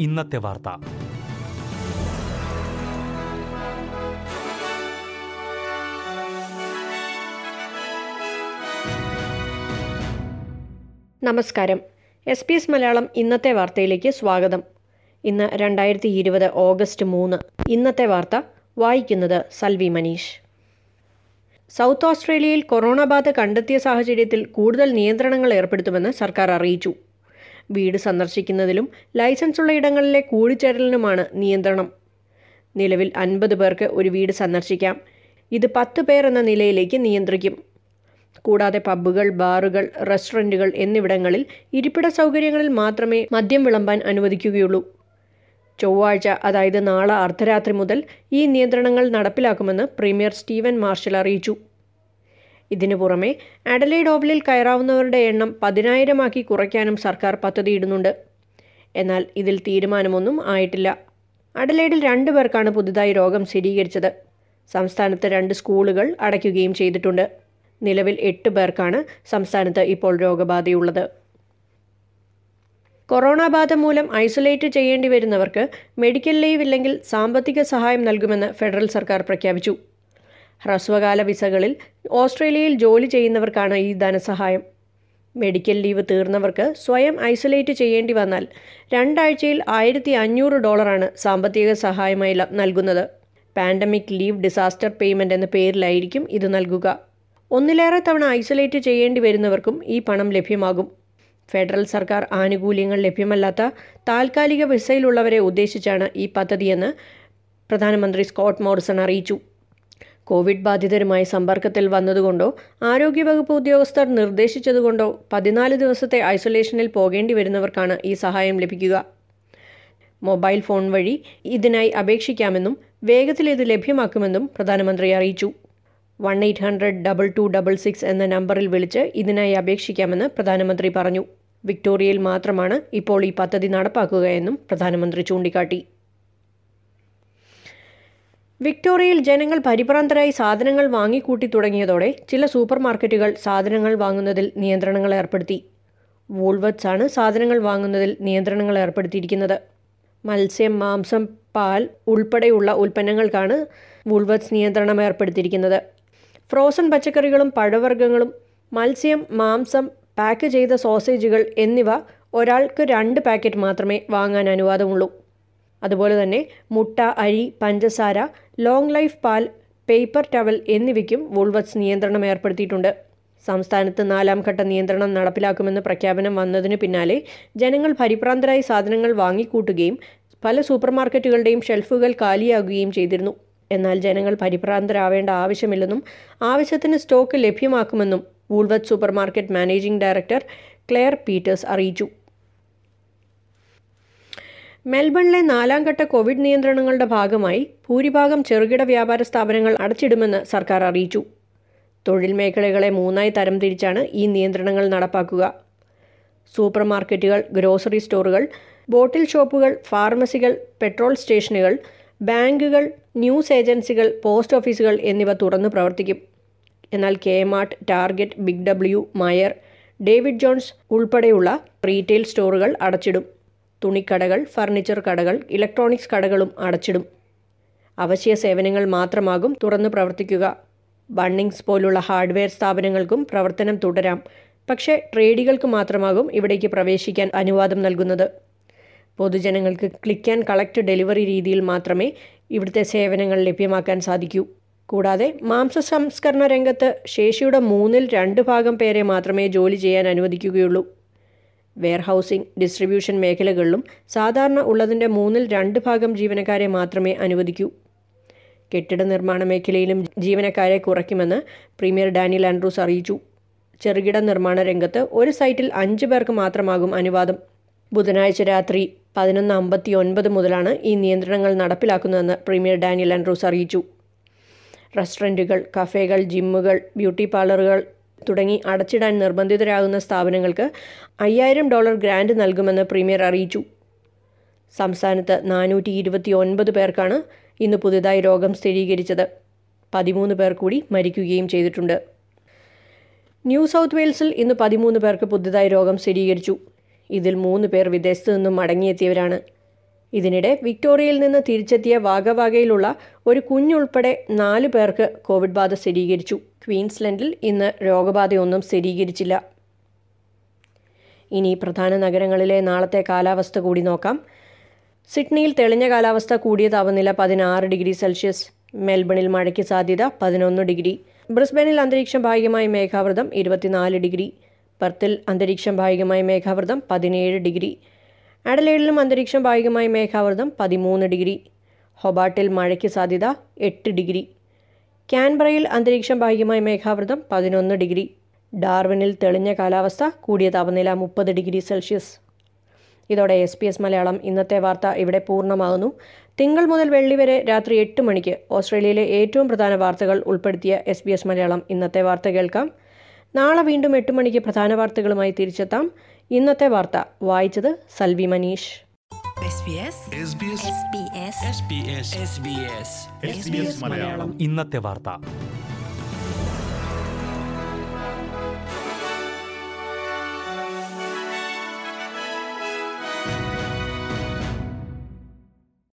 ഇന്നത്തെ വാർത്ത. നമസ്കാരം. എസ് പി എസ് മലയാളം ഇന്നത്തെ വാർത്തയിലേക്ക് സ്വാഗതം. ഇന്ന് രണ്ടായിരത്തി ഇരുപത് ഓഗസ്റ്റ് മൂന്ന്. ഇന്നത്തെ വാർത്ത വായിക്കുന്നത് സൽവി മനീഷ്. സൗത്ത് ഓസ്ട്രേലിയയിൽ കൊറോണ ബാധ കണ്ടെത്തിയ സാഹചര്യത്തിൽ കൂടുതൽ നിയന്ത്രണങ്ങൾ ഏർപ്പെടുത്തുമെന്ന് സർക്കാർ അറിയിച്ചു. വീട് സന്ദർശിക്കുന്നതിലും ലൈസൻസുള്ള ഇടങ്ങളിലെ കൂടിച്ചേരലിനുമാണ് നിയന്ത്രണം. നിലവിൽ അൻപത് പേർക്ക് ഒരു വീട് സന്ദർശിക്കാം. ഇത് പത്ത് പേർ എന്ന നിലയിലേക്ക് നിയന്ത്രിക്കും. കൂടാതെ പബ്ബുകൾ ബാറുകൾ റെസ്റ്റോറന്റുകൾ എന്നിവിടങ്ങളിൽ ഇരിപ്പിട സൗകര്യങ്ങളിൽ മാത്രമേ മദ്യം വിളമ്പാൻ അനുവദിക്കുകയുള്ളൂ. ചൊവ്വാഴ്ച അതായത് നാളെ അർദ്ധരാത്രി മുതൽ ഈ നിയന്ത്രണങ്ങൾ നടപ്പിലാക്കുമെന്ന് പ്രീമിയർ സ്റ്റീവൻ മാർഷൽ അറിയിച്ചു. ഇതിനു പുറമെ അഡലൈഡ് ഓവലിൽ കയറാവുന്നവരുടെ എണ്ണം പതിനായിരമാക്കി കുറയ്ക്കാനും സർക്കാർ പദ്ധതിയിടുന്നുണ്ട്. എന്നാൽ ഇതിൽ തീരുമാനമൊന്നും ആയിട്ടില്ല. അഡലൈഡിൽ രണ്ടു പേർക്കാണ് പുതുതായി രോഗം സ്ഥിരീകരിച്ചത്. സംസ്ഥാനത്ത് രണ്ട് സ്കൂളുകൾ അടയ്ക്കുകയും ചെയ്തിട്ടുണ്ട്. നിലവിൽ എട്ട് പേർക്കാണ് സംസ്ഥാനത്ത് ഇപ്പോൾ രോഗബാധയുള്ളത്. കൊറോണ ബാധ മൂലം ഐസൊലേറ്റ് ചെയ്യേണ്ടി വരുന്നവർക്ക് മെഡിക്കൽ ലീവ് ഇല്ലെങ്കിൽ സാമ്പത്തിക സഹായം നൽകുമെന്ന് ഫെഡറൽ സർക്കാർ പ്രഖ്യാപിച്ചു. ഹ്രസ്വകാല വിസകളിൽ ഓസ്ട്രേലിയയിൽ ജോലി ചെയ്യുന്നവർക്കാണ് ഈ ധനസഹായം. മെഡിക്കൽ ലീവ് തീർന്നവർക്ക് സ്വയം ഐസൊലേറ്റ് ചെയ്യേണ്ടി വന്നാൽ രണ്ടാഴ്ചയിൽ ആയിരത്തി അഞ്ഞൂറ് ഡോളറാണ് സാമ്പത്തിക സഹായമായി നൽകുന്നത്. പാൻഡമിക് ലീവ് ഡിസാസ്റ്റർ പേയ്മെന്റ് എന്ന പേരിലായിരിക്കും ഇത് നൽകുക. ഒന്നിലേറെ തവണ ഐസൊലേറ്റ് ചെയ്യേണ്ടി വരുന്നവർക്കും ഈ പണം ലഭ്യമാകും. ഫെഡറൽ സർക്കാർ ആനുകൂല്യങ്ങൾ ലഭ്യമല്ലാത്ത താൽക്കാലിക വിസയിലുള്ളവരെ ഉദ്ദേശിച്ചാണ് ഈ പദ്ധതിയെന്ന് പ്രധാനമന്ത്രി സ്കോട്ട് മോറിസൺ അറിയിച്ചു. കോവിഡ് ബാധിതരുമായി സമ്പർക്കത്തിൽ വന്നതുകൊണ്ടോ ആരോഗ്യവകുപ്പ് ഉദ്യോഗസ്ഥർ നിർദ്ദേശിച്ചതുകൊണ്ടോ പതിനാല് ദിവസത്തെ ഐസൊലേഷനിൽ പോകേണ്ടി വരുന്നവർക്കാണ് ഈ സഹായം ലഭിക്കുക. മൊബൈൽ ഫോൺ വഴി ഇതിനായി അപേക്ഷിക്കാമെന്നും വേഗത്തിൽ ഇത് ലഭ്യമാക്കുമെന്നും പ്രധാനമന്ത്രി അറിയിച്ചു. One eight hundred double two double six എന്ന നമ്പറിൽ വിളിച്ച് ഇതിനായി അപേക്ഷിക്കാമെന്ന് പ്രധാനമന്ത്രി പറഞ്ഞു. വിക്ടോറിയയിൽ മാത്രമാണ് ഇപ്പോൾ ഈ പദ്ധതി നടപ്പാക്കുകയെന്നും പ്രധാനമന്ത്രി ചൂണ്ടിക്കാട്ടി. വിക്ടോറിയയിൽ ജനങ്ങൾ പരിഭ്രാന്തരായി സാധനങ്ങൾ വാങ്ങിക്കൂട്ടി തുടങ്ങിയതോടെ ചില സൂപ്പർ മാർക്കറ്റുകൾ സാധനങ്ങൾ വാങ്ങുന്നതിൽ നിയന്ത്രണങ്ങൾ ഏർപ്പെടുത്തി. വൂൾവത്സ് ആണ് സാധനങ്ങൾ വാങ്ങുന്നതിൽ നിയന്ത്രണങ്ങൾ ഏർപ്പെടുത്തിയിരിക്കുന്നത്. മത്സ്യം മാംസം പാൽ ഉൾപ്പെടെയുള്ള ഉൽപ്പന്നങ്ങൾക്കാണ് വൂൾവത്സ് നിയന്ത്രണം ഏർപ്പെടുത്തിയിരിക്കുന്നത്. ഫ്രോസൺ പച്ചക്കറികളും പഴവർഗങ്ങളും മത്സ്യം മാംസം പാക്ക് ചെയ്ത സോസേജുകൾ എന്നിവ ഒരാൾക്ക് രണ്ട് പാക്കറ്റ് മാത്രമേ വാങ്ങാൻ അനുവാദമുള്ളൂ. അതുപോലെ തന്നെ മുട്ട അരി പഞ്ചസാര ലോങ് ലൈഫ് പാൽ പേപ്പർ ടവൽ എന്നിവയ്ക്കും വൂൾവത്സ് നിയന്ത്രണം ഏർപ്പെടുത്തിയിട്ടുണ്ട്. സംസ്ഥാനത്ത് നാലാം ഘട്ട നിയന്ത്രണം നടപ്പിലാക്കുമെന്ന് പ്രഖ്യാപനം വന്നതിന് പിന്നാലെ ജനങ്ങൾ പരിഭ്രാന്തരായി സാധനങ്ങൾ വാങ്ങിക്കൂട്ടുകയും പല സൂപ്പർമാർക്കറ്റുകളുടെയും ഷെൽഫുകൾ കാലിയാകുകയും ചെയ്തിരുന്നു. എന്നാൽ ജനങ്ങൾ പരിഭ്രാന്തരാവേണ്ട ആവശ്യമില്ലെന്നും ആവശ്യത്തിന് സ്റ്റോക്ക് ലഭ്യമാക്കുമെന്നും Woolworth supermarket managing director Claire Peters അറിയിച്ചു. മെൽബണിലെ നാലാംഘട്ട കോവിഡ് നിയന്ത്രണങ്ങളുടെ ഭാഗമായി ഭൂരിഭാഗം ചെറുകിട വ്യാപാര സ്ഥാപനങ്ങൾ അടച്ചിടുമെന്ന് സർക്കാർ അറിയിച്ചു. തൊഴിൽ മേഖലകളെ മൂന്നായി തരംതിരിച്ചാണ് ഈ നിയന്ത്രണങ്ങൾ നടപ്പാക്കുക. സൂപ്പർ മാർക്കറ്റുകൾ ഗ്രോസറി സ്റ്റോറുകൾ ബോട്ടിൽ ഷോപ്പുകൾ ഫാർമസികൾ പെട്രോൾ സ്റ്റേഷനുകൾ ബാങ്കുകൾ ന്യൂസ് ഏജൻസികൾ പോസ്റ്റ് ഓഫീസുകൾ എന്നിവ തുറന്നു പ്രവർത്തിക്കും. എന്നാൽ Kmart Target Big W Myer David Jones ഉൾപ്പെടെയുള്ള റീറ്റെയിൽ സ്റ്റോറുകൾ അടച്ചിടും. തുണിക്കടകൾ ഫർണിച്ചർ കടകൾ ഇലക്ട്രോണിക്സ് കടകളും അടച്ചിടും. അവശ്യ സേവനങ്ങൾ മാത്രമാകും തുറന്നു പ്രവർത്തിക്കുക. ബണ്ണിങ്സ് പോലുള്ള ഹാർഡ്വെയർ സ്ഥാപനങ്ങൾക്കും പ്രവർത്തനം തുടരാം. പക്ഷേ ട്രേഡികൾക്ക് മാത്രമാകും ഇവിടേക്ക് പ്രവേശിക്കാൻ അനുവാദം നൽകുന്നത്. പൊതുജനങ്ങൾക്ക് ക്ലിക്ക് ആൻഡ് കളക്ട് ഡെലിവറി രീതിയിൽ മാത്രമേ ഇവിടുത്തെ സേവനങ്ങൾ ലഭ്യമാക്കാൻ സാധിക്കൂ. കൂടാതെ മാംസ സംസ്കരണ രംഗത്ത് ശേഷിയുടെ മൂന്നിൽ രണ്ട് ഭാഗം പേരെ മാത്രമേ ജോലി ചെയ്യാൻ അനുവദിക്കുകയുള്ളൂ. വെയർഹൗസിംഗ് ഡിസ്ട്രിബ്യൂഷൻ മേഖലകളിലും സാധാരണ ഉള്ളതിന്റെ മൂന്നിൽ രണ്ട് ഭാഗം ജീവനക്കാരെ മാത്രമേ അനുവദിക്കൂ. കെട്ടിട നിർമ്മാണ മേഖലയിലും ജീവനക്കാരെ കുറയ്ക്കുമെന്ന് പ്രീമിയർ ഡാനിയൽ ആൻഡ്രൂസ് അറിയിച്ചു. ചെറുകിട നിർമ്മാണ രംഗത്ത് ഒരു സൈറ്റിൽ അഞ്ച് പേർക്ക് മാത്രമാകും അനുവാദം. ബുധനാഴ്ച രാത്രി പതിനൊന്ന് അമ്പത്തി ഒൻപത് മുതലാണ് ഈ നിയന്ത്രണങ്ങൾ നടപ്പിലാക്കുന്നതെന്ന് പ്രീമിയർ ഡാനിയൽ ആൻഡ്രൂസ് അറിയിച്ചു. റെസ്റ്റോറന്റുകൾ കഫേകൾ ജിമ്മുകൾ ബ്യൂട്ടി പാർലറുകൾ തുടങ്ങി അടച്ചിടാൻ നിർബന്ധിതരാകുന്ന സ്ഥാപനങ്ങൾക്ക് അയ്യായിരം ഡോളർ ഗ്രാൻഡ് നൽകുമെന്ന് പ്രീമിയർ അറിയിച്ചു. സംസ്ഥാനത്ത് നാനൂറ്റി ഇരുപത്തി ഒൻപത് പേർക്കാണ് ഇന്ന് പുതുതായി രോഗം സ്ഥിരീകരിച്ചത്. പതിമൂന്ന് പേർ കൂടി മരിക്കുകയും ചെയ്തിട്ടുണ്ട്. ന്യൂ സൗത്ത് വെയിൽസിൽ ഇന്ന് പതിമൂന്ന് പേർക്ക് പുതുതായി രോഗം സ്ഥിരീകരിച്ചു. ഇതിൽ മൂന്ന് പേർ വിദേശത്തു നിന്നും മടങ്ങിയെത്തിയവരാണ്. ഇതിനിടെ വിക്ടോറിയയിൽ നിന്ന് തിരിച്ചെത്തിയ വാഗവാഗയിലുള്ള ഒരു കുഞ്ഞുൾപ്പെടെ നാല് പേർക്ക് കോവിഡ് ബാധ സ്ഥിരീകരിച്ചു. ക്വീൻസ്ലൻഡിൽ ഇന്ന് രോഗബാധയൊന്നും സ്ഥിരീകരിച്ചില്ല. ഇനി പ്രധാന നഗരങ്ങളിലെ നാളത്തെ കാലാവസ്ഥ കൂടി നോക്കാം. സിഡ്നിയിൽ തെളിഞ്ഞ കാലാവസ്ഥ കൂടിയ താപനില പതിനാറ് ഡിഗ്രി സെൽഷ്യസ്. മെൽബണിൽ മഴയ്ക്ക് സാധ്യത പതിനൊന്ന് ഡിഗ്രി. ബ്രിസ്ബനിൽ അന്തരീക്ഷം ഭാഗികമായി മേഘാവൃതം ഇരുപത്തിനാല് ഡിഗ്രി. പെർത്തിൽ അന്തരീക്ഷം ഭാഗികമായി മേഘാവൃതം പതിനേഴ് ഡിഗ്രി. അഡലേഡിലും അന്തരീക്ഷം ഭാഗികമായി മേഘാവൃതം പതിമൂന്ന് ഡിഗ്രി. ഹൊബാട്ടിൽ മഴയ്ക്ക് സാധ്യത എട്ട് ഡിഗ്രി. ക്യാൻബറയിൽ അന്തരീക്ഷം ഭാഗികമായി മേഘാവൃതം പതിനൊന്ന് ഡിഗ്രി. ഡാർവിനിൽ തെളിഞ്ഞ കാലാവസ്ഥ കൂടിയ താപനില മുപ്പത് ഡിഗ്രി സെൽഷ്യസ്. ഇതോടെ എസ് പി എസ് മലയാളം ഇന്നത്തെ വാർത്ത ഇവിടെ പൂർണമാകുന്നു. തിങ്കൾ മുതൽ വെള്ളി വരെ രാത്രി എട്ട് മണിക്ക് ഓസ്ട്രേലിയയിലെ ഏറ്റവും പ്രധാന വാർത്തകൾ ഉൾപ്പെടുത്തിയ എസ് എസ് മലയാളം ഇന്നത്തെ വാർത്ത കേൾക്കാം. നാളെ വീണ്ടും എട്ട് മണിക്ക് പ്രധാന വാർത്തകളുമായി തിരിച്ചെത്താം. ഇന്നത്തെ വാർത്ത. വായിച്ചത് Salvi Manish. SBS SBS SBS SBS SBS SBS Malayalam. ഇന്നത്തെ വാർത്ത.